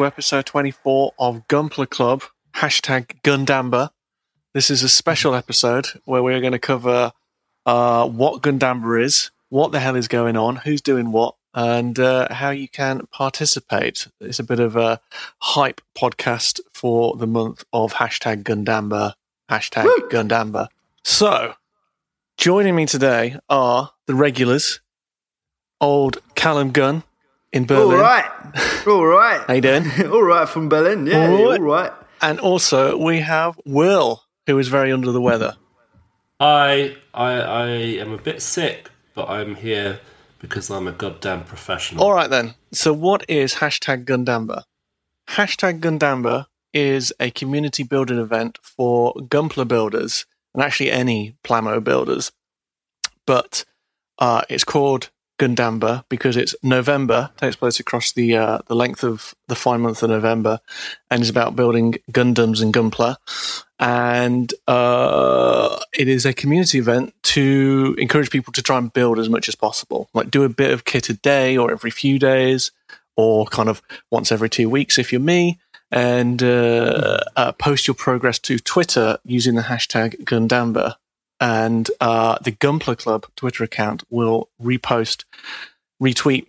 to episode 24 of Gunpla Club, hashtag Gundamber. This is a special episode where we're going to cover uh, what Gundamber is, what the hell is going on, who's doing what, and uh, how you can participate. It's a bit of a hype podcast for the month of hashtag Gundamber, hashtag Woo! Gundamber. So, joining me today are the regulars, old Callum Gunn in Berlin. All right, all right. How you doing? all right from Berlin. Yeah, All right. all right. And also, we have Will, who is very under the weather. I, I I am a bit sick, but I'm here because I'm a goddamn professional. All right, then. So, what is hashtag Gundamber? Hashtag Gundamber is a community building event for Gunpla builders and actually any Plamo builders. But uh, it's called Gundamber because it's November, takes place across the uh, the length of the five month of November, and is about building Gundams and Gunpla. And uh, it is a community event to encourage people to try and build as much as possible. Like do a bit of kit a day or every few days, or kind of once every two weeks if you're me, and uh, uh, post your progress to Twitter using the hashtag Gundamber. And uh, the Gunpla Club Twitter account will repost, retweet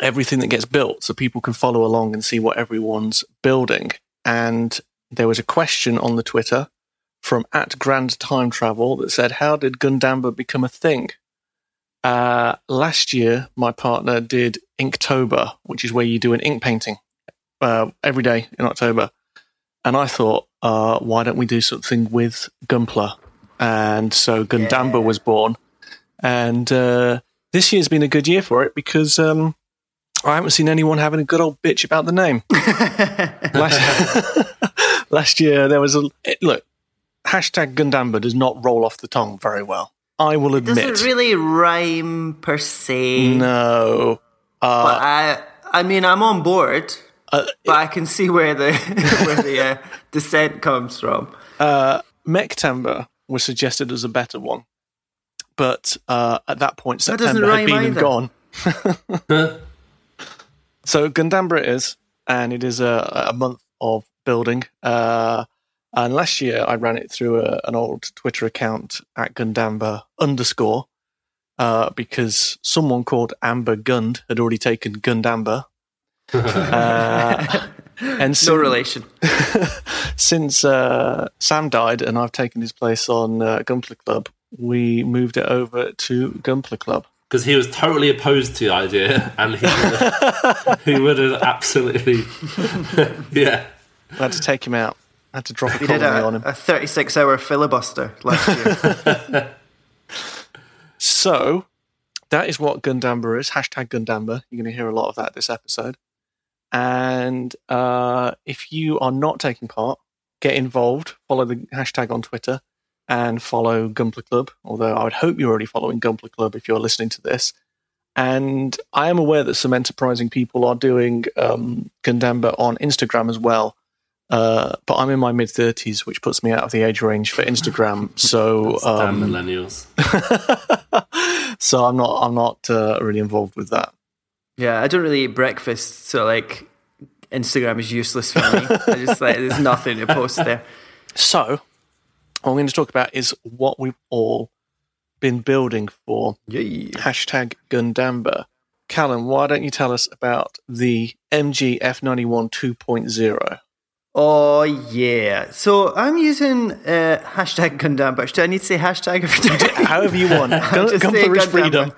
everything that gets built so people can follow along and see what everyone's building. And there was a question on the Twitter from at Grand Time Travel that said, How did Gundamber become a thing? Uh, last year, my partner did Inktober, which is where you do an ink painting uh, every day in October. And I thought, uh, why don't we do something with Gunpla? And so Gundamber Yeah. was born. And uh, this year's been a good year for it because um, I haven't seen anyone having a good old bitch about the name. last, last year, there was a it, look. Hashtag Gundamber does not roll off the tongue very well. I will admit. Doesn't really rhyme per se. no. Uh, But I, I mean, I'm on board, uh, but I can see where the where the uh, descent comes from. uh, Mechtember was suggested as a better one, but uh, at that point, That doesn't September had rhyme been and gone. Huh? So Gundamber it is, and it is a, a month of building. Uh, and last year I ran it through a, an old Twitter account at Gundamber underscore uh, because someone called Amber Gund had already taken Gundamber. Uh, and No so, relation. since uh, Sam died and I've taken his place on uh, Gunpla Club, we moved it over to Gunpla Club. Because he was totally opposed to the idea, and he would have, he would have absolutely, yeah. I had to take him out. I had to drop a We did colony on him. a 36 hour filibuster last year. So that is what Gundamber is. Hashtag Gundamber. You're going to hear a lot of that this episode. And uh, if you are not taking part, get involved. Follow the hashtag on Twitter and follow Gunpla Club. Although I would hope you're already following Gunpla Club if you're listening to this. And I am aware that some enterprising people are doing um, Gundamber on Instagram as well. Uh, but I'm in my mid 30s, which puts me out of the age range for Instagram. So um, millennials. so I'm not I'm not uh, really involved with that. Yeah, I don't really eat breakfast, so like Instagram is useless for me. I just like there's nothing to post there. So what I'm going to talk about is what we've all been building for Yeah. hashtag Gundamber. Callum, why don't you tell us about the MG F91 2.0? Oh yeah. So I'm using uh, hashtag Gundam, but do I need to say hashtag every time? However you want. Gun- Gunpla is freedom.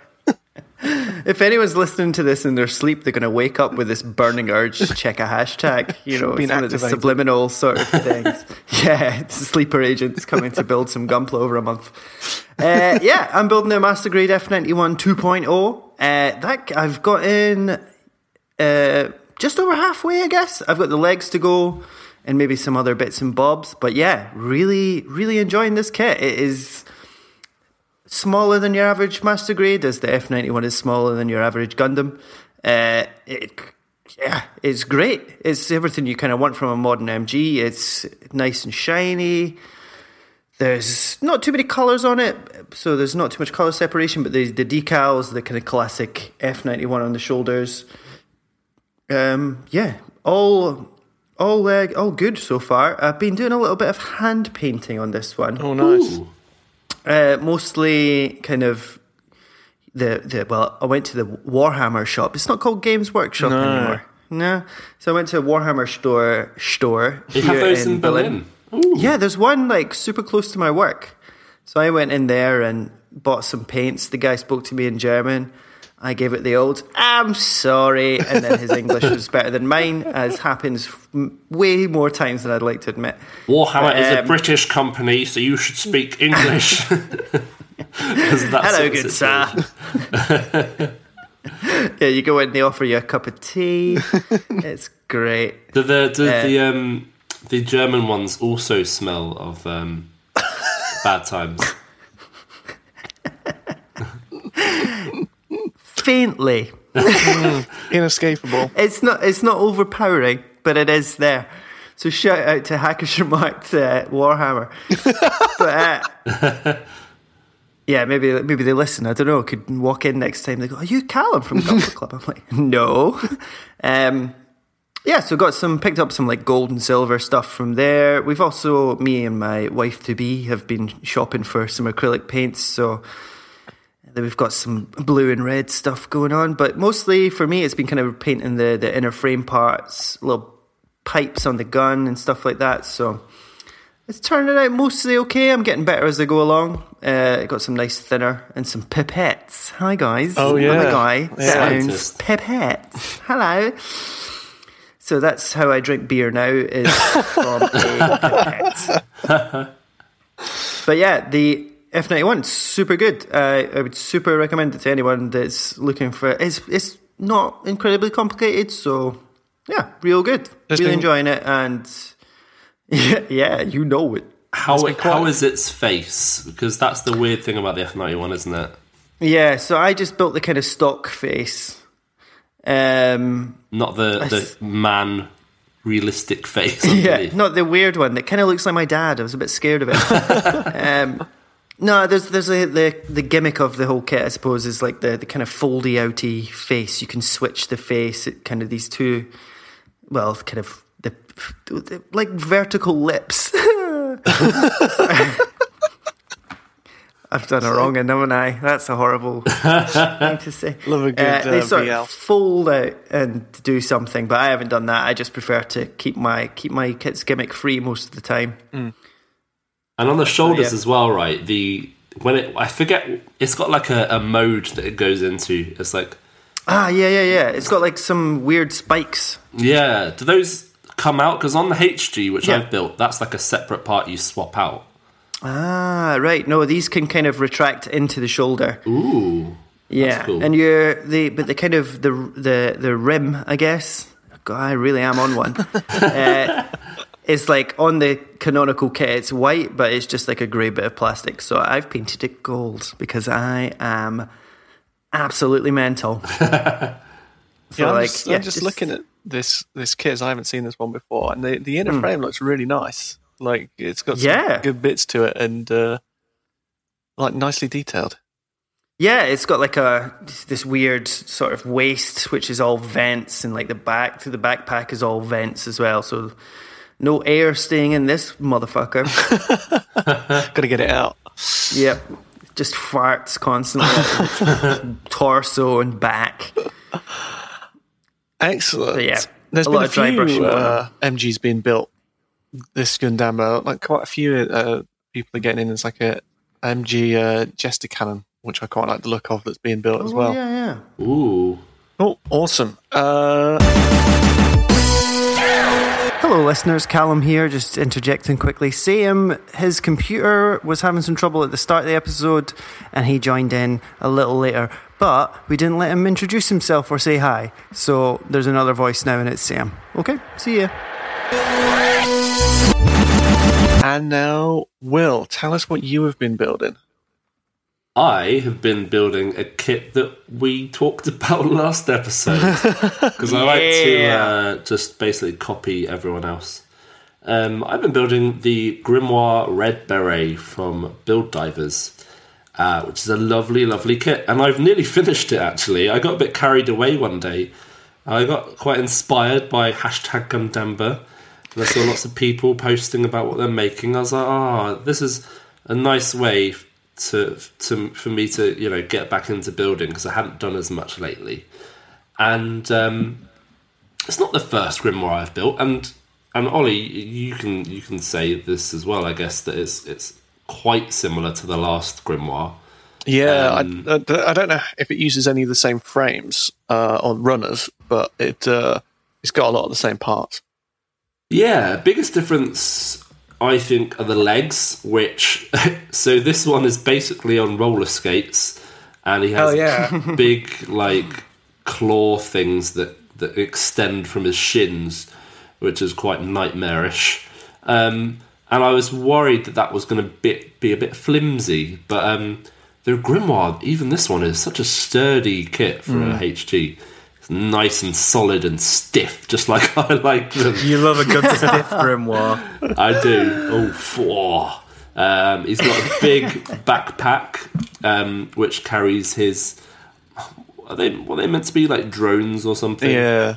If anyone's listening to this in their sleep, they're going to wake up with this burning urge to check a hashtag. You know, Been it's one of the subliminal sort of things. yeah, sleeper agents coming to build some Gunpla over a month. Uh, yeah, I'm building a Master Grade F91 2.0. Uh, that I've got in uh, just over halfway, I guess. I've got the legs to go and maybe some other bits and bobs. But yeah, really, really enjoying this kit. It is smaller than your average Master Grade, as the F91 is smaller than your average Gundam. Uh, it, yeah, it's great. It's everything you kind of want from a modern MG. It's nice and shiny. There's not too many colors on it, so there's not too much color separation. But there's the decals, the kind of classic F91 on the shoulders. Um, yeah, all all uh, all good so far. I've been doing a little bit of hand painting on this one. Oh, nice. Ooh. Uh, mostly kind of the the well, I went to the Warhammer shop. It's not called Games Workshop No. anymore. No, so I went to a Warhammer store store. You here those in, Berlin. Ooh. Yeah, there's one like super close to my work. So I went in there and bought some paints. The guy spoke to me in German. I gave it the old "I'm sorry," and then his English was better than mine, as happens way more times than I'd like to admit. Warhammer But, is a um, British company, so you should speak English. Hello, good sir. yeah, you go in, they offer you a cup of tea. it's great. Do the do Uh, the um the German ones also smell of um bad times? Faintly, Inescapable. it's not it's not overpowering, but it is there. So shout out to Hackescher Markt uh, Warhammer. but uh, yeah, maybe maybe they listen. I don't know. Could walk in next time. They go, "Are you Callum from Club?" I'm like, "No." Um, yeah, so got some picked up some like gold and silver stuff from there. We've also me and my wife to be have been shopping for some acrylic paints. So we've got some blue and red stuff going on, but mostly for me, it's been kind of painting the, the inner frame parts, little pipes on the gun and stuff like that. So it's turning out mostly okay. I'm getting better as I go along. Uh, got some nice thinner and some pipettes. Hi guys. Oh, I'm yeah. a guy. Yeah. Sounds pipettes. Hello. So that's how I drink beer now is from a pipette. But yeah, the F91 super good. Uh, I would super recommend it to anyone that's looking for. it. It's it's not incredibly complicated, so yeah, real good. Really enjoying it, and yeah, yeah, you know it. How it, how is its face? Because that's the weird thing about the F ninety one, isn't it? Yeah, so I just built the kind of stock face. Um, Not the the man realistic face. yeah, not the weird one that kind of looks like my dad. I was a bit scared of it. um, no, there's there's a, the the gimmick of the whole kit, I suppose, is like the the kind of foldy outy face. You can switch the face. It kind of these two, well, kind of the, the like vertical lips. I've done it wrong, and haven't I? That's a horrible thing to say. Love a good, they uh, sort of fold out and do something, but I haven't done that. I just prefer to keep my keep my kits gimmick free most of the time. And on the shoulders yeah. as well, right? The when it I forget it's got like a, a mode that it goes into. It's like Ah, yeah, yeah, yeah. It's got like some weird spikes. yeah, do those come out? Because on the HG, which Yeah. I've built, that's like a separate part you swap out. Ah, right. No, these can kind of retract into the shoulder. Ooh, yeah, cool. and you're the but the kind of the the the rim, I guess. God, I really am on one. uh, it's like on the canonical kit, it's white, but it's just like a grey bit of plastic. So I've painted it gold because I am absolutely mental. So, Yeah, I'm, like, just, yeah, I'm just, looking at this this kit. as I haven't seen this one before, and the the inner frame looks really nice. Like it's got some. Yeah. good bits to it, and uh, like nicely detailed. Yeah, it's got like a this weird sort of waist, which is all vents, and like the back to the backpack is all vents as well. So no air staying in this motherfucker. Got to get it out. yep, just farts constantly, torso and back. Excellent. But yeah, There's a been lot a of dry brushing few going uh, MGs being built this Gundam. Like quite a few uh, people are getting in. It's like a MG uh, Jesta Cannon, which I quite like the look of. That's being built as Oh, well. yeah, yeah. ooh. Oh, awesome! Uh, Hello, listeners. Callum here, just interjecting quickly. Sam, his computer was having some trouble at the start of the episode, and he joined in a little later. But we didn't let him introduce himself or say hi. So there's another voice now, and it's Sam. Okay, see ya. and now, Will, tell us what you have been building. I have been building a kit that we talked about last episode because I like to uh, just basically copy everyone else. Um, I've been building the Grimoire Red Beret from Build Divers, uh, which is a lovely, lovely kit, and I've nearly finished it. Actually, I got a bit carried away one day I got quite inspired by hashtag Gundamber. And I saw lots of people posting about what they're making. I was like, oh, this is a nice way to to for me to you know get back into building because I hadn't done as much lately. And um, it's not the first grimoire I've built, and and Ollie, you can you can say this as well. I guess that it's it's quite similar to the last grimoire. Yeah, Um, I, I, I don't know if it uses any of the same frames uh, on runners, but it uh, it's got a lot of the same parts. Yeah, biggest difference I think are the legs, which so this one is basically on roller skates, and he has Oh, yeah. big like claw things that that extend from his shins, which is quite nightmarish. Um, and I was worried that that was going to be, be a bit flimsy, but um, the grimoire, even this one, is such a sturdy kit for a HG. It's nice and solid and stiff, just like I like them. You love a good stiff grimoire. I do. Oh, four. Um, he's got a big backpack um, which carries his. Are they what are they meant to be like drones or something? Yeah,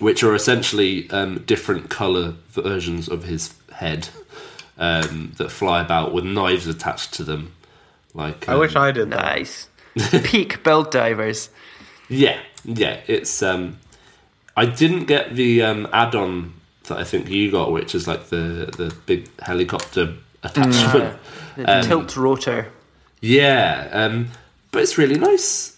Which are essentially um, different color versions of his head um, that fly about with knives attached to them. Like I wish um, I did that. Nice. Peak Build Divers. Yeah, yeah. It's um, I didn't get the um, add-on that I think you got, which is like the the big helicopter attachment. The Um, tilt rotor. Yeah, um, but it's really nice.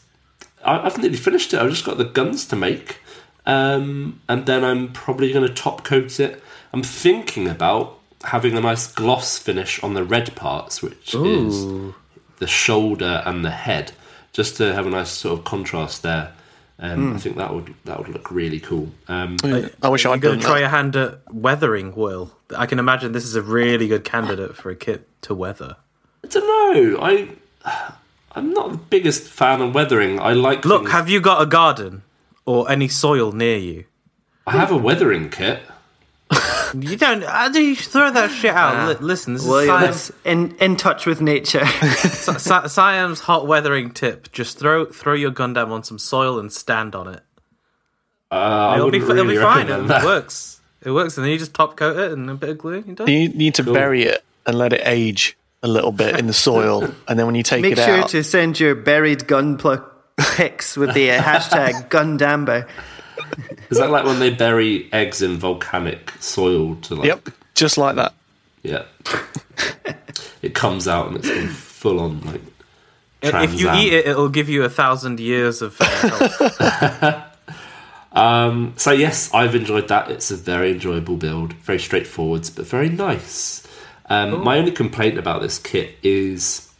I, I've nearly finished it. I've just got the guns to make, um, and then I'm probably going to top coat it. I'm thinking about having a nice gloss finish on the red parts, which is the shoulder and the head, just to have a nice sort of contrast there. Um, I think that would that would look really cool. Um, I wish I'd going to try that. your hand at weathering, Will? I can imagine this is a really good candidate for a kit to weather. I don't know. I I'm not the biggest fan of weathering. I like Look, things- have you got a garden or any soil near you? I have a weathering kit. You don't. How do you throw that shit out? Li- listen, this is Williams Siam's, in in touch with nature. Si- Siam's hot weathering tip. Just throw throw your Gundam on some soil and stand on it. Uh, I It'll be, wouldn't it'll be fine. recommend It that. works. It works, and then you just top coat it and a bit of glue. You're done. You need to bury it and let it age a little bit in the soil, and then when you take it out, Make it sure out, to send your buried Gunpla pics with the uh, hashtag Gundamber. Is that like when they bury eggs in volcanic soil to like? yep, just like that. Yeah. it comes out and it's all full on like. if you eat it, it'll give you a thousand years of uh, health. So yes, I've enjoyed that. It's a very enjoyable build, very straightforward, but very nice. Um, my only complaint about this kit is,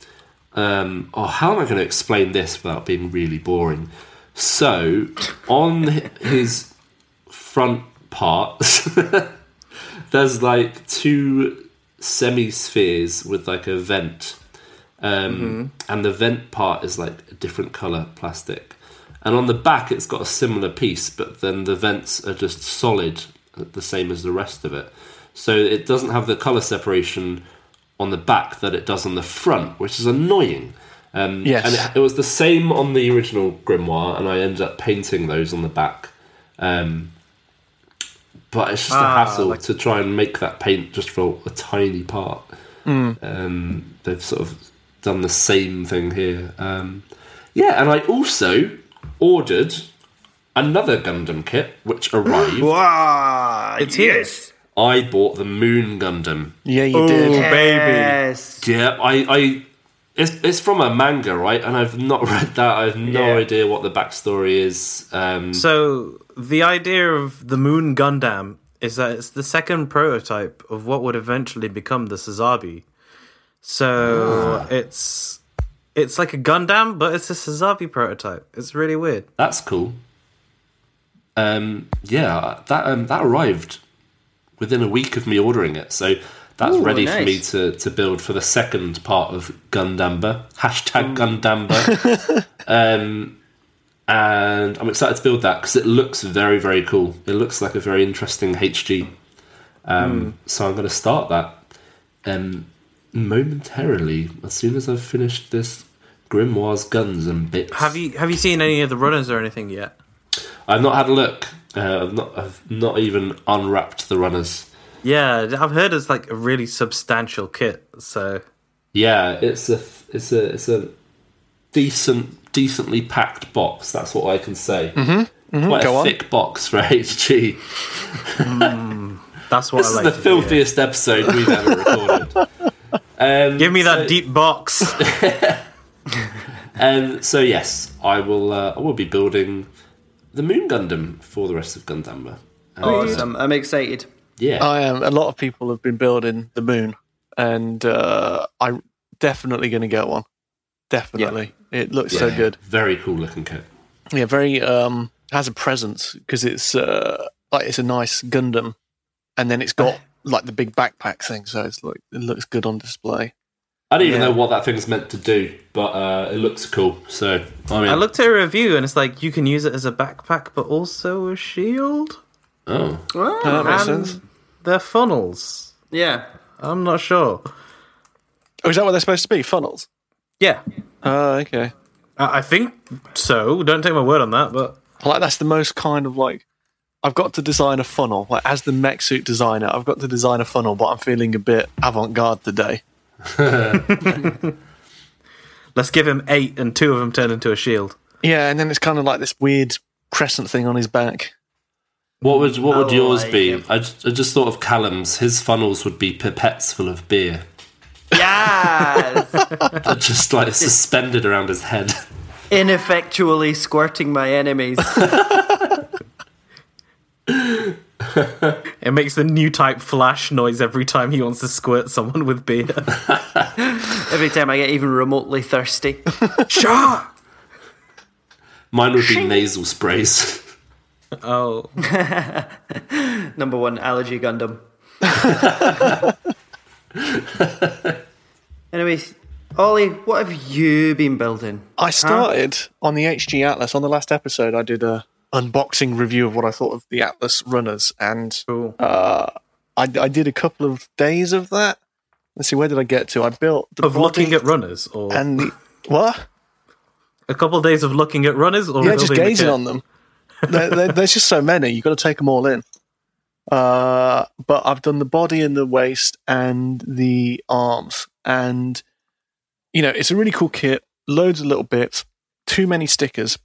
um, oh, how am I going to explain this without being really boring? So, on his front parts, there's like two semi spheres with like a vent, um, and the vent part is like a different color plastic. And on the back, it's got a similar piece, but then the vents are just solid, uh, the same as the rest of it. So it doesn't have the color separation on the back that it does on the front, which is annoying. Um, Yes. And it, it was the same on the original grimoire, and I ended up painting those on the back. Um, but it's just a Ah, hassle like- to try and make that paint just for a tiny part. Um, they've sort of done the same thing here. Um, yeah, and I also ordered another Gundam kit, which arrived. Wow, It's here. yes. I bought the Moon Gundam. Yeah, you Ooh. did. baby. Yes. Yeah, I, I it's it's from a manga, right? And I've not read that. I have no Yeah. idea what the backstory is. Um, So the idea of the Moon Gundam is that it's the second prototype of what would eventually become the Sazabi. So it's it's like a Gundam, but it's a Sazabi prototype. It's really weird. that's cool. Um, yeah, that um, that arrived within a week of me ordering it, so that's Ooh, ready for me to, to build for the second part of Gundamber. Hashtag Gundamber. um, and I'm excited to build that because it looks very very cool. It looks like a very interesting HG. Um, So I'm going to start that um, momentarily as soon as I've finished this Grimoire's guns and bits. Have you have you seen any of the runners or anything yet? I've not had a look. Uh, I've not. I've not even unwrapped the runners. Yeah, I've heard it's like a really substantial kit. So Yeah, it's a it's a it's a decent decently packed box. That's what I can say. Mm-hmm. Quite Go a on. thick box for HG. that's what This I is like. the to hear. filthiest episode we've ever recorded. Um, Give me that so- deep box. Um, so yes, I will. Uh, I will be building the Moon Gundam for the rest of Gundamber. And, uh, Awesome. I'm excited. Yeah, I am. A lot of people have been building the moon, and uh, I'm definitely going to get one. Definitely, it looks so good. Very cool looking kit. Yeah, very um has a presence because it's uh like it's a nice Gundam, and then it's got like the big backpack thing, so it's like it looks good on display. I don't even Yeah. know what that thing's meant to do, but uh, it looks cool. So I mean, I looked at a review and it's like you can use it as a backpack, but also a shield. Oh, Uh, that makes sense. they're funnels. Yeah. I'm not sure. Oh, is that what they're supposed to be? Funnels. Yeah, Oh, okay. I I think so. Don't take my word on that, but Like that's the most kind of like I've got to design a funnel. Like as the mech suit designer, I've got to design a funnel, but I'm feeling a bit avant-garde today. let's give him eight, and two of them turn into a shield. Yeah, and then it's kind of like this weird crescent thing on his back. What would what would oh, I yours like be? I just, I just thought of Callum's. His funnels would be pipettes full of beer, Yes. They're just like suspended around his head. Ineffectually squirting my enemies. It makes the new type flash noise every time he wants to squirt someone with beer. Every time I get even remotely thirsty. Shah! Mine would be nasal sprays. Oh, Number one, allergy Gundam. Anyways, Ollie, what have you been building? I started on the HG Atlas. On the last episode, I did a unboxing review of what I thought of the Atlas runners, and cool. uh, I, I did a couple of days of that. Let's see, where did I get to? I built the of looking at runners, or and the what? a couple of days of looking at runners, or Yeah, just building the gazing on them. There, there- there's just so many. You've got to take them all in. Uh, but I've done the body and the waist and the arms, and you know it's a really cool kit. Loads of little bits. Too many stickers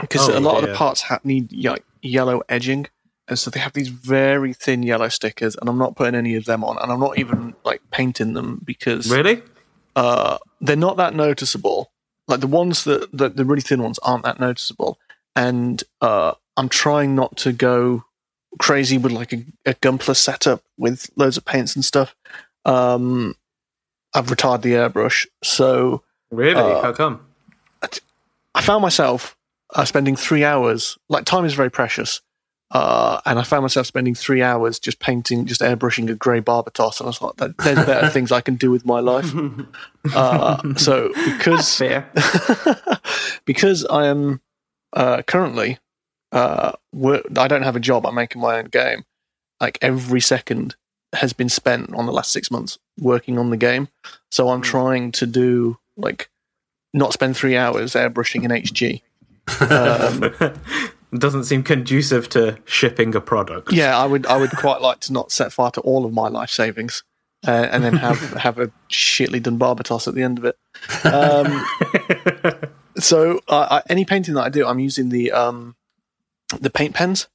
because Oh, a lot of the parts ha- need like yellow edging, and so they have these very thin yellow stickers. And I'm not putting any of them on, and I'm not even like painting them because Really? uh, they're not that noticeable. Like the ones that, that the really thin ones aren't that noticeable, and uh, I'm trying not to go crazy with like a, a Gunpla setup with loads of paints and stuff. Um, I've retired the airbrush, so Really? Uh, How come? I found myself uh, spending three hours. Like time is very precious, uh, and I found myself spending three hours just painting, just airbrushing a grey Barbatos, and I was like, "There's better things I can do with my life." Uh, so because Fair. because I am uh, currently uh, I don't have a job. I'm making my own game. Like every second has been spent on the last six months working on the game. So I'm trying to do like not spend three hours airbrushing in HG. Um, doesn't seem conducive to shipping a product. yeah, I would I would quite like to not set fire to all of my life savings. Uh, and then have have a shitly done barbatos at the end of it. Um, so uh, I, any painting that I do, I'm using the um, the paint pens,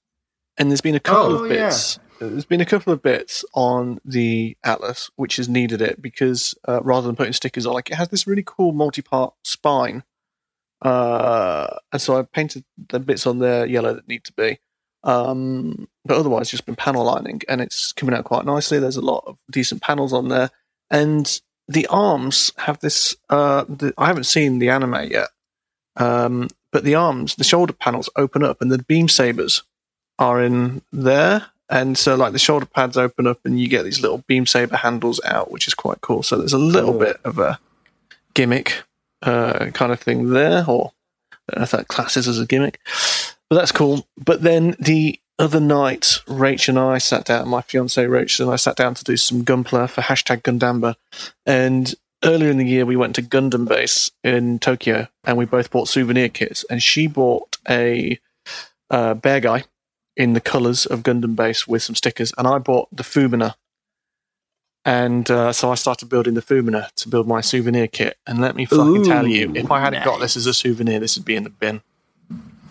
and there's been a couple Oh, of bits. There's been a couple of bits on the Atlas which has needed it because uh, rather than putting stickers on, like it has this really cool multi-part spine, uh, and so I painted the bits on there yellow that need to be. Um, but otherwise, just been panel lining, and it's coming out quite nicely. There's a lot of decent panels on there, and the arms have this. Uh, the, I haven't seen the anime yet, um, but the arms, the shoulder panels open up, and the beam sabers are in there. And so, like the shoulder pads open up, and you get these little beam saber handles out, which is quite cool. So there's a little Cool. bit of a gimmick uh, kind of thing there, or I don't know if that classes as a gimmick, but that's cool. But then the other night, Rach and I sat down, my fiance Rach and I sat down to do some Gunpla for hashtag Gundamber. And earlier in the year, we went to Gundam Base in Tokyo and we both bought souvenir kits. And she bought a uh, Bear Guy in the colours of Gundam Base with some stickers, and I bought the Fumina. And uh, so I started building the Fumina to build my souvenir kit. And let me fucking tell you, if I hadn't got this as a souvenir, this would be in the bin.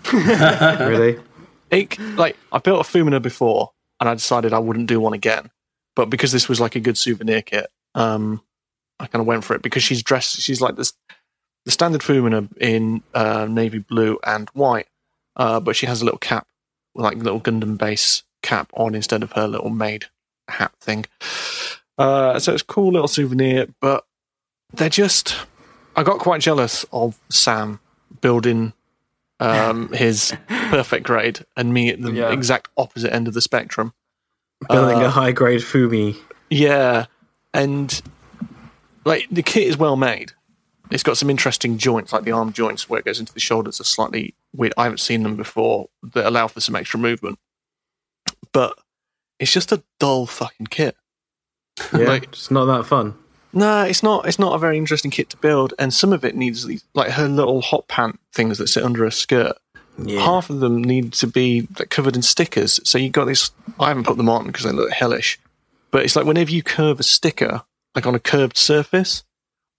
really? It, like I built a Fumina before, and I decided I wouldn't do one again. But because this was like a good souvenir kit, um, I kind of went for it because she's dressed. She's like this, the standard Fumina in uh, navy blue and white, uh, but she has a little cap, like little Gundam base cap on instead of her little maid hat thing. Uh, so it's a cool little souvenir, but they're just. I got quite jealous of Sam building um, his perfect grade and me at the Yeah. exact opposite end of the spectrum. Building Uh, a high grade Fumi. Yeah, and like the kit is well made. It's got some interesting joints, like the arm joints where it goes into the shoulders, are slightly weird. I haven't seen them before that allow for some extra movement, but it's just a dull fucking kit. Yeah, like- it's not that fun. No, it's not. It's not a very interesting kit to build, and some of it needs these, like her little hot pant things that sit under her skirt. Yeah. Half of them need to be like, covered in stickers. So you got this. I haven't put them on because they look hellish, but it's like whenever you curve a sticker, like on a curved surface,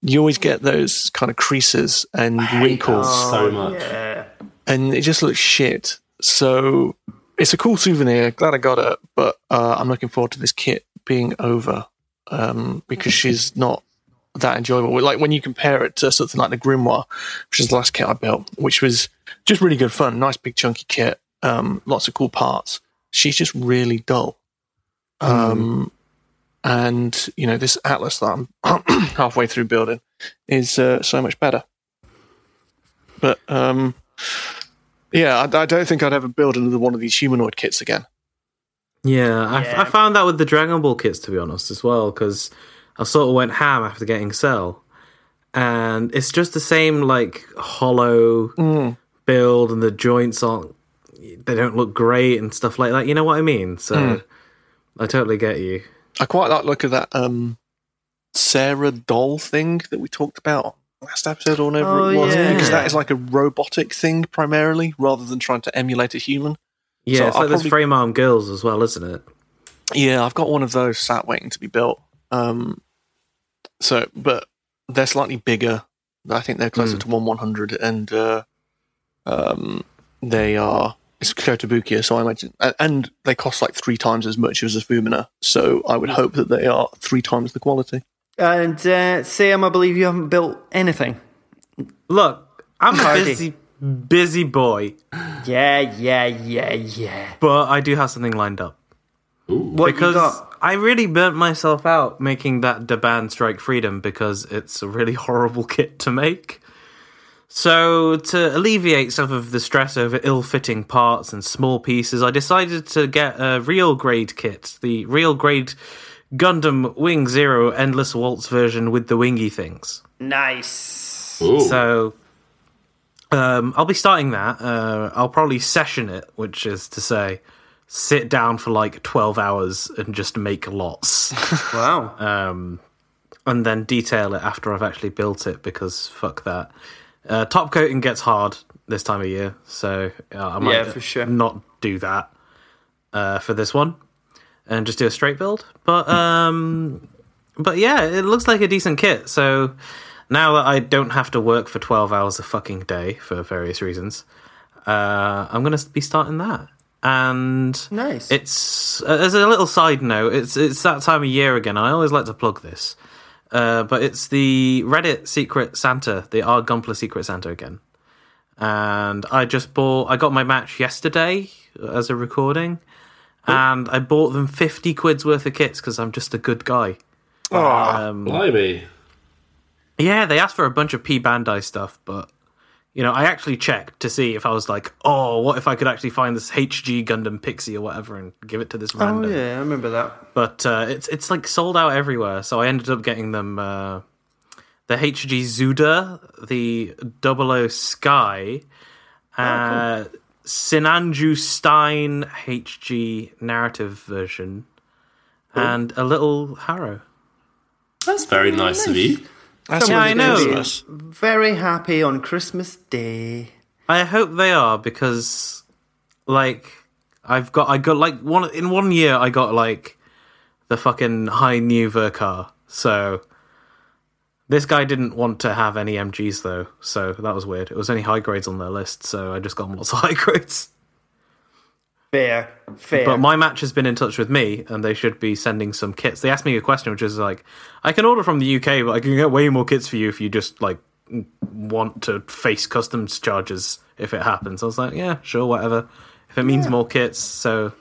you always get those kind of creases and wrinkles, so much. Yeah. and it just looks shit. So it's a cool souvenir. Glad I got it, but uh, I'm looking forward to this kit being over um, because she's not that enjoyable. Like when you compare it to something like the Grimoire, which is the last kit I built, which was just really good fun. Nice big chunky kit, um, lots of cool parts. She's just really dull. Um, and you know this Atlas that I'm halfway through building is uh, so much better. But um, yeah, I, I don't think I'd ever build another one of these humanoid kits again. Yeah, I, Yeah. I found that with the Dragon Ball kits, to be honest, as well, because I sort of went ham after getting Cell. And it's just the same, like, hollow Mm. build, and the joints aren't, they don't look great and stuff like that. You know what I mean? So Mm. I totally get you. I quite like the look of that um, Sarah doll thing that we talked about last episode or whenever Oh, it was, yeah. because that is like a robotic thing primarily, rather than trying to emulate a human. Yeah, So it's I'll like those probably- frame arm girls as well, isn't it? Yeah, I've got one of those sat waiting to be built. Um, so, but they're slightly bigger. I think they're closer Mm. to one one hundred, and uh, um, they are it's Kotobukiya, so I imagine, and, and they cost like three times as much as a Fumina. So I would hope that they are three times the quality. And uh, Sam, I believe you haven't built anything. Look, I'm a busy, busy boy, Yeah, yeah, yeah, yeah. but I do have something lined up. What because you got? I really burnt myself out making that Daban Strike Freedom because it's a really horrible kit to make. So, to alleviate some of the stress over ill fitting parts and small pieces, I decided to get a real grade kit, the real grade Gundam Wing Zero Endless Waltz version with the wingy things. Nice. Ooh. So, um, I'll be starting that. Uh, I'll probably session it, which is to say, sit down for like 12 hours and just make lots. Wow. um, and then detail it after I've actually built it because fuck that. Uh, top coating gets hard this time of year, so uh, I might Yeah, for sure. not do that uh, for this one and just do a straight build. But um, but yeah, it looks like a decent kit. So now that I don't have to work for twelve hours a fucking day for various reasons, uh, I'm gonna be starting that. And Nice. it's uh, as a little side note, it's it's that time of year again. I always like to plug this, uh, but it's the Reddit Secret Santa, the R Gunpla Secret Santa again. And I just bought. I got my match yesterday as a recording, and I bought them fifty quid's worth of kits because I'm just a good guy. Um, Blimey. yeah, they asked for a bunch of P Bandai stuff, but you know, I actually checked to see if I was like, oh, what if I could actually find this HG Gundam Pixie or whatever and give it to this random. oh random. yeah, I remember that. But uh, it's it's like sold out everywhere, so I ended up getting them uh, the HG Zuda, the 00 Sky, uh, Sinanju Stein HG narrative version, and a little Haro. That's very nice of you. That's Someone's I know. gonna Christmas. Very happy on Christmas Day. I hope they are because like I've got I got like one in one year I got like the fucking high Nuva car. So this guy didn't want to have any MGs though, so that was weird. It was only high grades on their list, so I just got lots of high grades. Fair, fair. But my match has been in touch with me, and they should be sending some kits. They asked me a question, which is like, I can order from the UK, but I can get way more kits for you if you just like want to face customs charges if it happens. I was like, yeah, sure, whatever. If it means more kits, so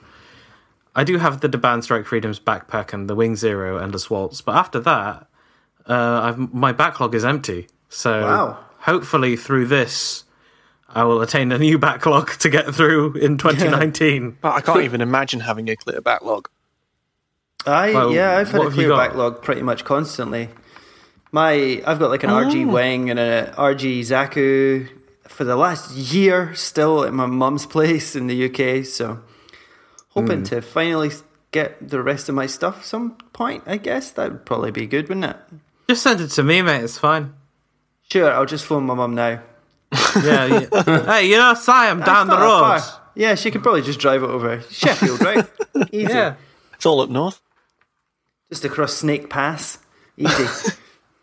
I do have the Daban Strike Freedoms backpack and the Wing Zero and the Swaltz, but after that, uh, I've, my backlog is empty. So Wow. hopefully through this, I will attain a new backlog to get through in 2019. But I can't even imagine having a clear backlog. I Well, yeah, I've had a clear backlog pretty much constantly. My I've got like an RG Oh. wing and an RG Zaku for the last year still at my mum's place in the UK. So hoping Hmm. to finally get the rest of my stuff some point. I guess that would probably be good, wouldn't it? Just send it to me, mate. It's fine. Sure, I'll just phone my mum now. Yeah. yeah. hey, you know, Si, I'm down the road. Yeah, she could probably just drive it over Sheffield, right? Easy. Yeah. It's all up north. Just across Snake Pass. Easy.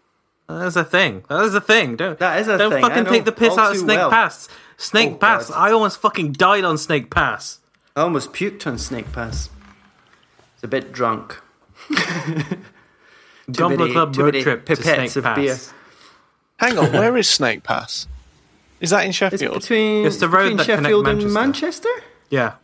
That's a thing. That is a thing. Don't That is a don't thing, fucking take the piss all out of Snake well. Pass. Snake Oh, Pass. God. I almost fucking died on Snake Pass. I almost puked on Snake Pass. It's a bit drunk. Gunpla many- Club road trip to pipettes Snake of Pass. beer. Hang on, where is Snake Pass? Is that in It's Sheffield? between, It's the road between that connects Sheffield and Manchester. Manchester. Yeah.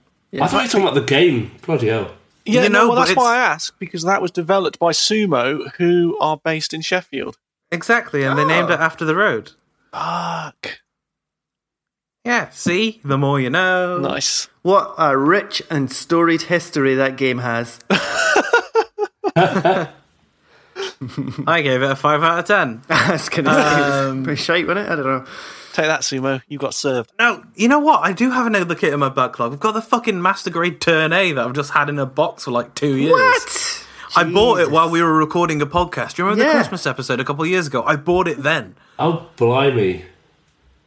I thought you were talking about the game. Bloody hell. yeah, You no, know, well, but that's why I it's- asked because that was developed by Sumo, who are based in Sheffield. Exactly, and they named Oh. it ah. after the road. Fuck. Yeah, see? The more you know. Nice. What a rich and storied history that game has. I gave it a 5 out of 10. That's was gonna say it um, pretty shite, wasn't it? I don't know. Take that, Sumo. You got served. No, you know what? I do have another kit in my backlog. I've got the fucking Master Grade Turn A that I've just had in a box for like two years. What? I bought it while we were recording a podcast. Do you remember Yeah. the Christmas episode a couple of years ago? I bought it then. Oh, blimey.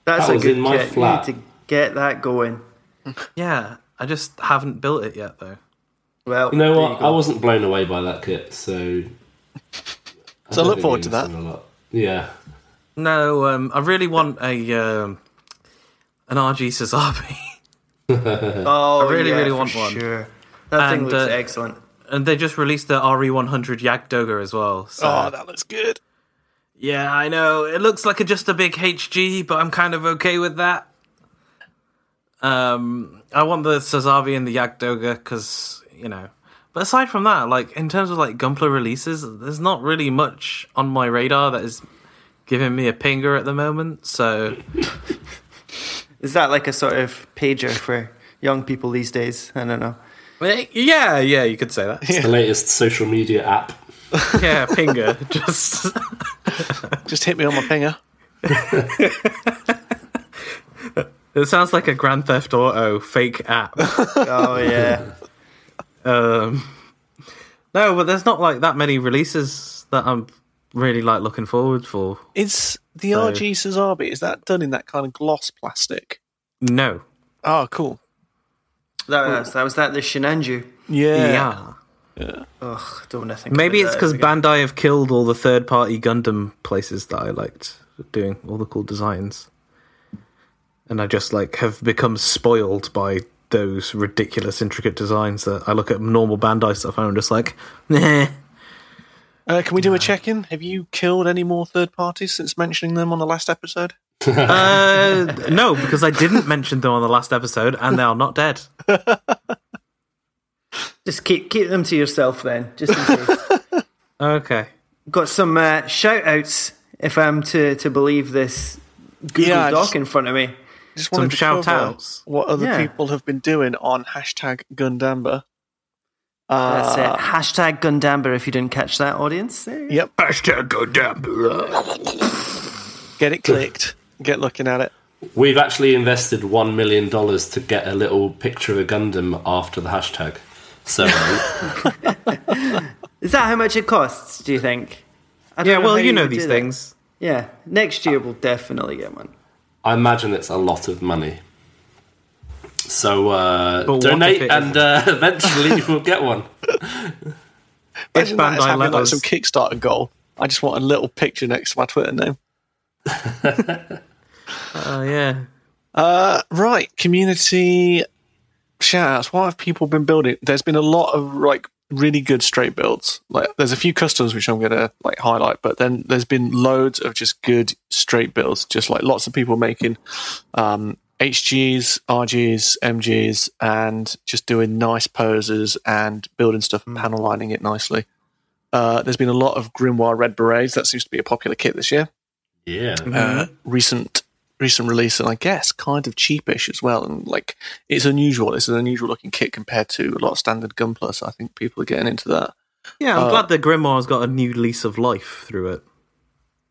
That's that a was good in my kit. flat. You need to get that going. Yeah, I just haven't built it yet though. Well, You know what? go. I wasn't blown away by that kit, so. So I look forward to that. a lot. Yeah. No, um, I really want a um, an RG Sazabi. Oh, I really, yeah, really for want one. Sure. That thing looks uh, excellent. and they just released the RE100 Jagd Doga as well. So. Oh, that looks good. Yeah, I know. It looks like a, just a big HG, but I'm kind of okay with that. Um, I want the Sazabi and the Jagd Doga because you know. But aside from that, like in terms of like Gunpla releases, there's not really much on my radar that is giving me a pinger at the moment. So Is that like a sort of pager for young people these days? I don't know. yeah, yeah, you could say that. It's the latest social media app. Yeah, pinger. Just Just hit me on my pinger. it sounds like a Grand Theft Auto fake app. Oh yeah. Um, no, but there's not like that many releases that I'm really like looking forward for. Is the So- RG Sazabi, is that done in that kind of gloss plastic? No. Oh, cool. That, that's, that was that the Sinanju. Yeah. Yeah. Ugh, don't want to think. Maybe it's because. Bandai have killed all the third party Gundam places that I liked doing all the cool designs. And I just like have become spoiled by those ridiculous intricate designs that I look at normal Bandai stuff and I'm just like, nah. Uh, can we do a check in? Have you killed any more third parties since mentioning them on the last episode? Uh, no, because I didn't mention them on the last episode and they are not dead. Just keep keep them to yourself then, just in case. Okay. Got some uh, shout outs, if I'm to, to believe this Google Yeah, Doc just- in front of me. Just Some to shout outs. what other Yeah. people have been doing on hashtag Gundamber. That's Uh, it. Hashtag Gundamber if you didn't catch that, audience. There you go. Yep. Hashtag go down. Get it clicked. Get looking at it. We've actually invested $1 million to get a little picture of a Gundam after the hashtag. So, Is that how much it costs, do you think? I don't Yeah, well, you know these do that. things. Yeah, next year we'll definitely get one. I imagine it's a lot of money. So uh, donate, and uh, eventually you will get one. Imagine that as Bandai having let like some Kickstarter goal. I just want a little picture next to my Twitter name. Oh yeah. Uh, right, community shoutouts. What have people been building? There's been a lot of like really good straight builds. Like, there's a few customs which I'm gonna like highlight, but then there's been loads of just good straight builds. Just like lots of people making um, HGs, RGs, MGs, and just doing nice poses and building stuff and panel lining it nicely. Uh, there's been a lot of Grimoire Red Berets. That seems to be a popular kit this year Yeah. uh, recent recent release, and I guess kind of cheapish as well. And like, it's unusual. It's an unusual looking kit compared to a lot of standard Gunpla. So I think people are getting into that. Yeah, I'm glad the Grimoire's got a new lease of life through it.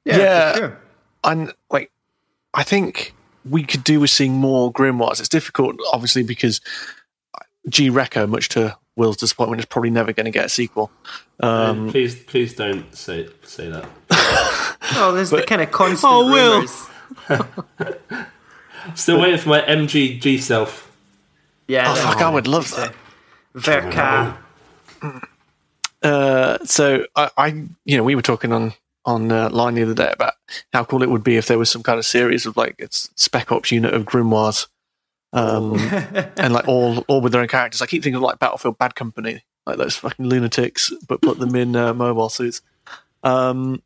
Yeah, Yeah. for sure. And like, I think we could do with seeing more Grimoires. It's difficult, obviously, because G Reco, much to Will's disappointment, is probably never going to get a sequel. Um, please, please don't say say that. Oh, there's the kind of constant Oh, Will. rumors. Still waiting for my MG G-Self. Yeah, oh that- fuck! I would love that. Verka. Uh, so I, I, you know, we were talking on on uh, line the other day about how cool it would be if there was some kind of series of like it's spec ops unit of grimoires, um, and like all all with their own characters. I keep thinking of like Battlefield Bad Company, like those fucking lunatics, but put them in uh, mobile suits. Um,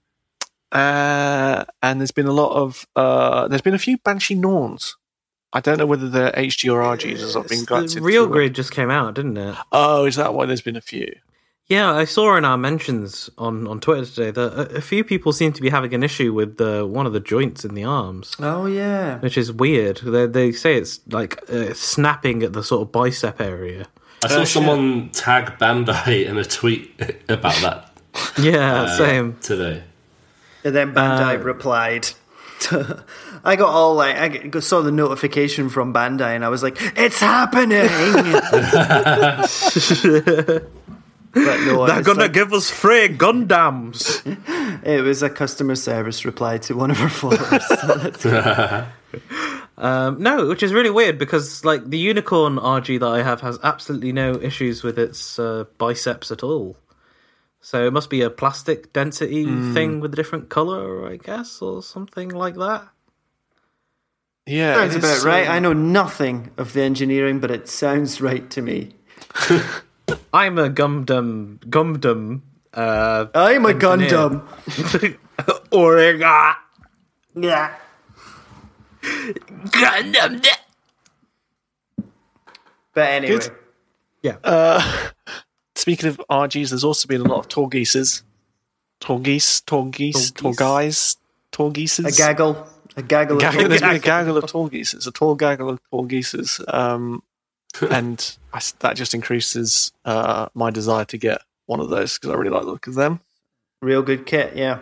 uh, and there's been a lot of uh, there's been a few Banshee Norns. I don't know whether they're HG or RGs as I've been granted. The Real Grade just came out, didn't it? Oh, is that why there's been a few? Yeah, I saw in our mentions on, on Twitter today that a, a few people seem to be having an issue with the one of the joints in the arms, Oh yeah. which is weird. They, they say it's like uh, snapping at the sort of bicep area. I saw someone tag Bandai in a tweet about that Yeah, uh, same. today. And then Bandai Uh, replied. I got all like I got- saw the notification from Bandai and I was like, "It's happening!" no, gonna like- give us free Gundams. it was a customer service reply to one of our followers. So Um, no, which is really weird because like the unicorn RG that I have has absolutely no issues with its uh, biceps at all. So it must be a plastic density thing with a different color, I guess, or something like that. Yeah, sounds about right. um, I know nothing of the engineering, but it sounds right to me. I'm a Gumdum Gumdum uh I'm a Engineer. Gundam. Origa Yeah. Gundam. But anyway, Good. Yeah. Speaking of RGs, there's also been a lot of Torgeases. Torgeese, Torgeese, Torgeese. Torguys, Torgeases. a gaggle, a gaggle. of Gaggle- there's a Gaggle. gaggle of Torgeases, a tall gaggle of Torgeases. Um, and I that just increases uh, my desire to get one of those because I really like the look of them. Real good kit. Yeah.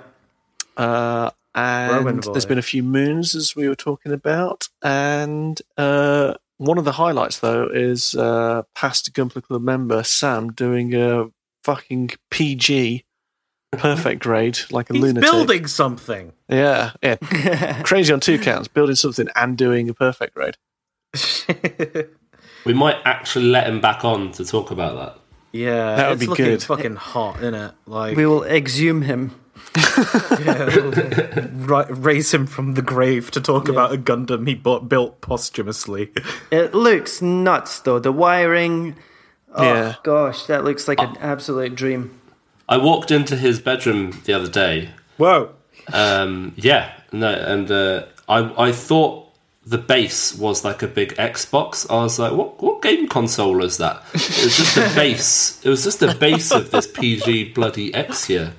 Uh, and there's been a few moons as we were talking about, and uh, one of the highlights though is uh, past Gunpla Club member Sam doing a fucking PG perfect grade like a He's lunatic. building something. Yeah, yeah, crazy on two counts, building something and doing a perfect grade. We might actually let him back on to talk about that. Yeah, That would be looking good. Fucking hot, isn't it? Like, We will exhume him. yeah, ra- raise him from the grave to talk about a Gundam he bought, built posthumously. It looks nuts though. The wiring. Oh Yeah. gosh, that looks like an absolute dream. I walked into his bedroom the other day. Whoa! Um, yeah, no, and uh, I I thought the base was like a big Xbox. I was like, what what game console is that? It was just the base. It was just the base of this PG bloody Exia.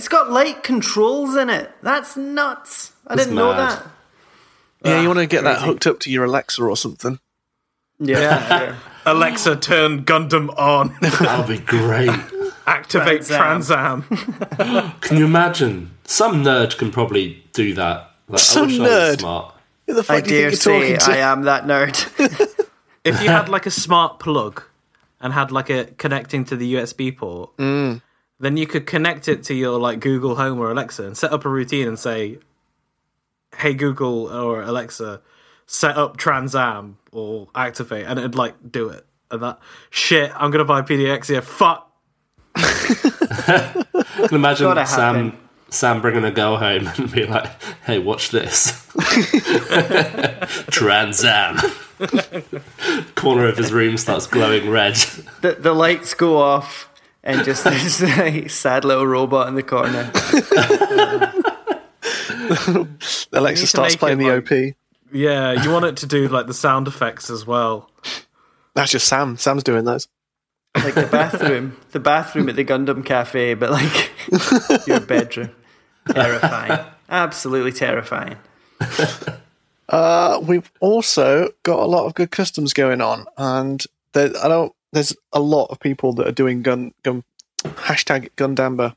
It's got light controls in it. That's nuts. I That's didn't know that. Yeah, you ah, want to get that hooked up to your Alexa or something. Yeah. yeah. Alexa, turn Gundam on. That'll be great. Activate Trans Transam. Can you imagine? Some nerd can probably do that. Like, Some I wish I was nerd? smart. Who the fuck I do you dare think you're say talking to? I am that nerd. if you had like a smart plug and had like a connecting to the USB port, mm. then you could connect it to your like Google Home or Alexa and set up a routine and say, "Hey Google or Alexa, set up Trans Am or activate, and it'd like do it. And that shit, I'm gonna buy PG Exia. Fuck. I can imagine Gotta Sam happen. Sam bringing a girl home and be like, "Hey, watch this." Trans Am. Corner of his room starts glowing red. The, the lights go off, and just this like, sad little robot in the corner. Alexa starts playing the like- OP. Yeah, you want it to do like the sound effects as well. That's just Sam. Sam's doing those. Like the bathroom, the bathroom at the Gundam Cafe, but like your bedroom. Terrifying. Absolutely terrifying. Uh, we've also got a lot of good customs going on, and there, I don't. There's a lot of people that are doing gun gun hashtag Gundamber.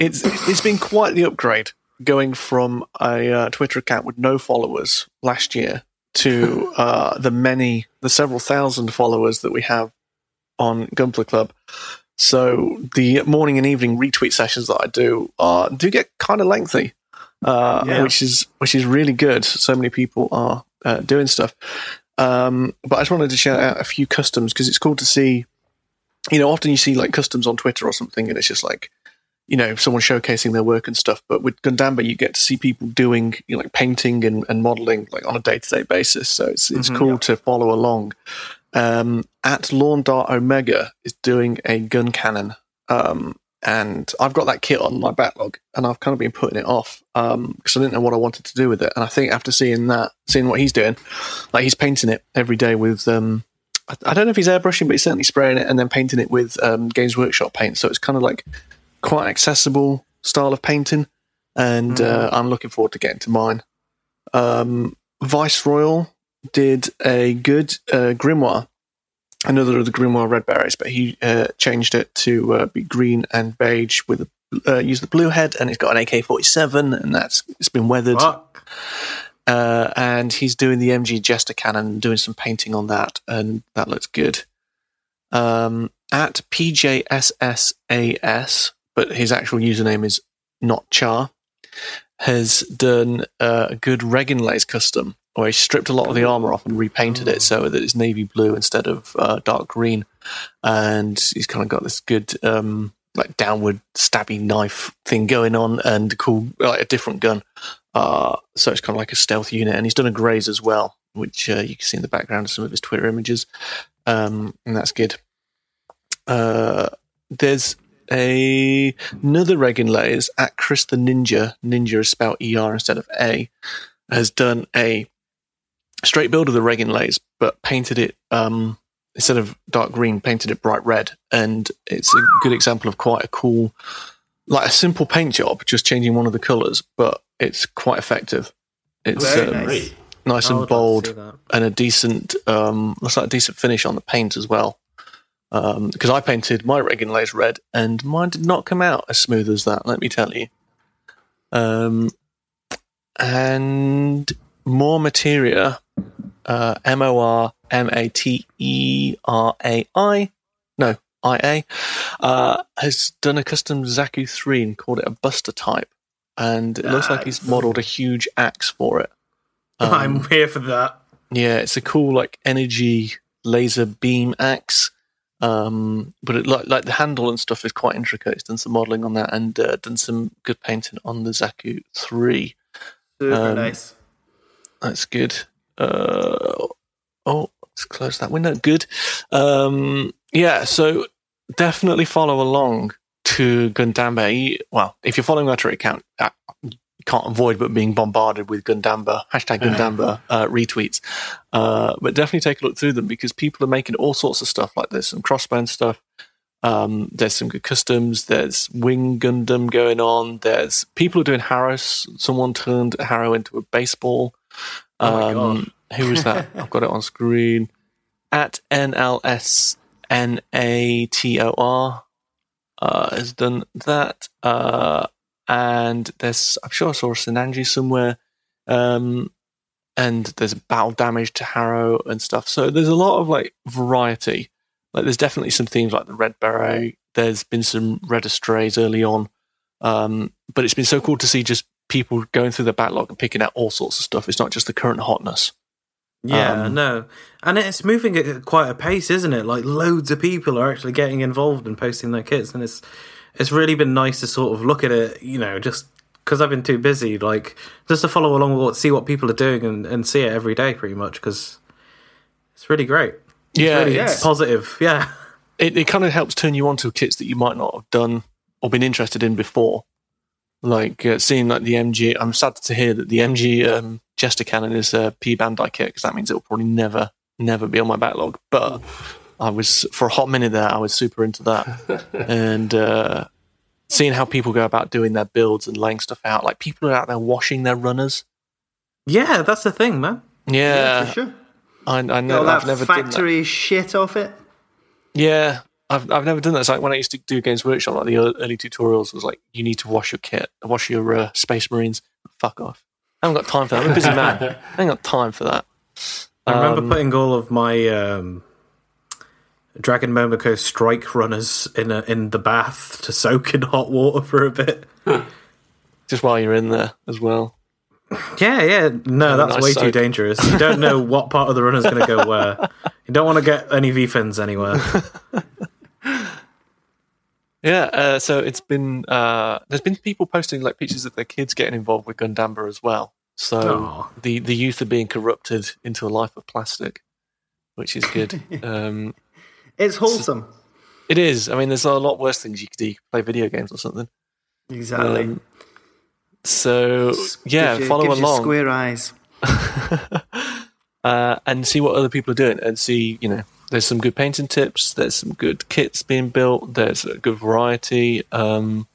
It's it's been quite the upgrade going from a uh, Twitter account with no followers last year to uh, the many, the several thousand followers that we have on Gunpla Club. So the morning and evening retweet sessions that I do uh, do get kind of lengthy, uh, Yeah. which is which is really good. So many people are uh, doing stuff. Um, but I just wanted to shout out a few customs because it's cool to see. You know, often you see like customs on Twitter or something, and it's just like, you know, someone showcasing their work and stuff. But with Gundamber, you get to see people doing you know, like painting and, and modeling like on a day to day basis. So it's it's cool to follow along. Um, at Lawn Dart Omega is doing a Guncannon, um, and I've got that kit on my backlog, and I've kind of been putting it off because I didn't know what I wanted to do with it. And I think after seeing that, seeing what he's doing, like he's painting it every day with. Um, I, I don't know if he's airbrushing, but he's certainly spraying it and then painting it with um, Games Workshop paint. So it's kind of like quite an accessible style of painting, and uh, I'm looking forward to getting to mine. Um, Viceroyal did a good uh, grimoire, another of the grimoire red berets, but he uh, changed it to uh, be green and beige with a, uh, use the blue head, and it's got an AK-47, and that's it's been weathered. Uh, and he's doing the MG Jesta Cannon, doing some painting on that, and that looks good. Um, at PJSSAS, but his actual username is not Char, has done uh, a good Reginlaze custom, where he stripped a lot of the armor off and repainted it so that it's navy blue instead of uh, dark green, and he's kind of got this good um, like downward stabby knife thing going on, and cool like a different gun. Uh, so it's kind of like a stealth unit, and he's done a graze as well, which uh, you can see in the background of some of his Twitter images, um, and that's good. Uh, there's a another Regan Layers at Chris the Ninja. Ninja is spelled ER instead of A. Has done a straight build of the Reginlaze, but painted it um, instead of dark green, painted it bright red, and it's a good example of quite a cool, like a simple paint job, just changing one of the colours, but it's quite effective. It's Very um, nice. Nice and bold to and a decent um looks like a decent finish on the paint as well. Um because i painted my Reginlaze red and mine did not come out as smooth as that let me tell you. Um and more materia uh m-o-r-m-a-t-e-r-a-i no i-a uh has done a custom zaku 3 and called it a buster type and it looks like he's modeled a huge axe for it Um, I'm here for that. yeah, it's a cool like energy laser beam axe. Um, but it like like the handle and stuff is quite intricate. It's done some modeling on that and uh, done some good painting on the Zaku three. Super Um, nice. That's good. Uh, oh, let's close that window. Good. Um, yeah, so definitely follow along to Gundamber. Well, if you're following our Twitter account, uh, you can't avoid but being bombarded with Gundamber, hashtag Gundamber uh, retweets. Uh, but definitely take a look through them because people are making all sorts of stuff like this, some crossbone stuff. Um, there's some good customs. There's Wing Gundam going on. There's people are doing Haros. Someone turned Haro into a baseball. Oh Um, who was that? I've got it on screen. At NLSNATOR uh, has done that. Uh, and there's, I'm sure I saw a Sinanju somewhere. Um, and there's battle damage to Haro and stuff. So there's a lot of like variety. Like there's definitely some themes like the Red Beret. There's been some Red Astrays early on. Um, but it's been so cool to see just people going through the backlog and picking out all sorts of stuff. It's not just the current hotness. Yeah, Um, no, and it's moving at quite a pace, isn't it? Like loads of people are actually getting involved and posting their kits, and it's it's really been nice to sort of look at it. You know, just because I've been too busy, like just to follow along with what, see what people are doing and, and see it every day, pretty much. Because it's really great. Yeah, Really it's- positive. Yeah, it, it kind of helps turn you on to kits that you might not have done or been interested in before. Like uh, seeing like the MG, I'm sad to hear that the MG um, Jesta Cannon is a P Bandai kit because that means it will probably never, never be on my backlog. But I was for a hot minute there, I was super into that, and uh, seeing how people go about doing their builds and laying stuff out. Like people are out there washing their runners. yeah, that's the thing, man. Yeah, for sure. I, I know. I've never factory shit off it. Yeah, I've I've never done that. It's like when I used to do Games Workshop, like the early tutorials was like, you need to wash your kit, wash your uh, Space Marines. Fuck off. I haven't got time for that. I'm a busy man. I ain't got time for that. I remember Um, putting all of my um, Dragon Momoko strike runners in a, in the bath to soak in hot water for a bit. Just while you're in there as well. Yeah, yeah. No, that's nice way too dangerous. You don't know what part of the runner's going to go where. You don't want to get any V-fins anywhere. Yeah, uh, so it's been uh, there's been people posting like pictures of their kids getting involved with Gundamber as well. So Aw. the the youth are being corrupted into a life of plastic, which is good. um, It's wholesome. it is. I mean, there's a lot worse things you could do. You could play video games or something. Exactly. Um, so yeah, you- follow along square eyes. uh, and see what other people are doing, and see you know. There's some good painting tips. There's some good kits being built. There's a good variety, um,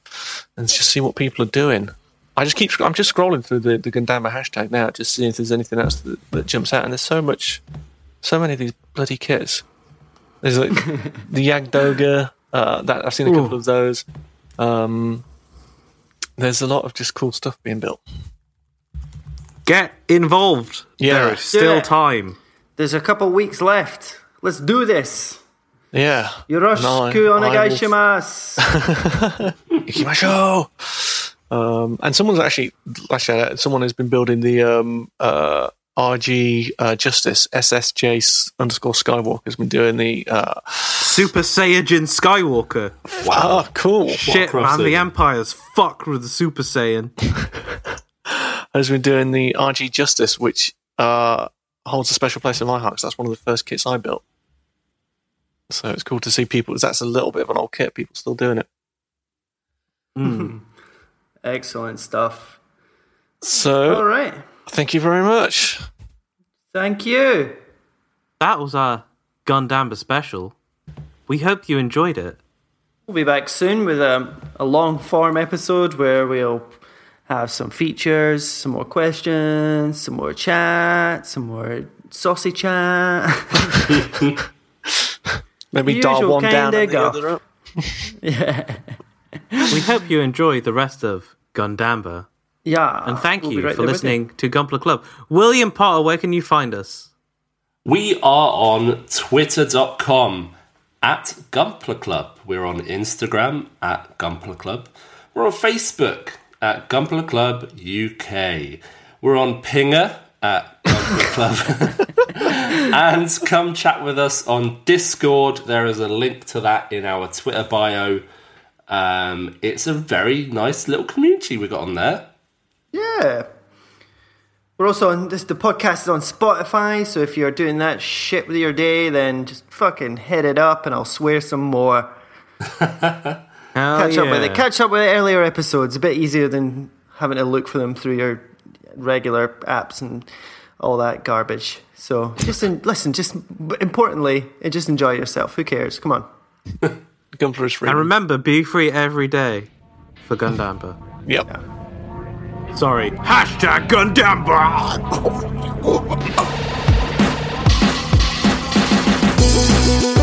and just see what people are doing. I just keep. I'm just scrolling through the, the Gundamber hashtag now, just seeing if there's anything else that, that jumps out. And there's so much, so many of these bloody kits. There's like the Jagd Doga. Uh, that I've seen a couple Ooh. of those. Um, there's a lot of just cool stuff being built. Get involved. Yeah. There is still Yeah. time. There's a couple weeks left. Let's do this. Yeah. Yoroshiku No, I- I will- onegaishimasu. Ikimasho! Um, and someone's actually, actually, uh, someone has been building the um, uh, RG uh, Justice SSJ underscore Skywalker has been doing the. Uh, Super Saiyajin Skywalker. wow, cool! Shit, man. The Empire's fucked with the Super Saiyan. Has been doing the RG Justice, which uh, holds a special place in my heart because that's one of the first kits I built. So it's cool to see people. Because that's a little bit of an old kit. People still doing it. Excellent stuff. So All right. thank you very much. Thank you. That was our Gundamber special. We hope you enjoyed it. We'll be back soon with um, a long form episode where we'll have some features, some more questions, some more chat, some more saucy chat. Maybe The dial usual one down kinda and the other up. yeah. We hope you enjoy the rest of Gundamber. yeah. And thank we'll you right for there you. listening to Gunpla Club. William Potter, where can you find us? We are on twitter.com at Gunpla Club. We're on Instagram at Gunpla Club. We're on Facebook at Gunpla Club UK. We're on Pinger at Gunpla Club. and come chat with us on Discord. There is a link to that in our Twitter bio. Um, it's a very nice little community we got on there. Yeah. We're also on this. The podcast is on Spotify, so if you're doing that shit with your day, then just fucking hit it up, and I'll swear some more. Catch up with it. Catch up with earlier episodes. A bit easier than having to look for them through your regular apps and all that garbage. So just in, listen, just importantly, just enjoy yourself. Who cares? Come on. Gun for free. And remember, be free every day for Gundamber. yep. Yeah. Sorry. Hashtag Gundamber.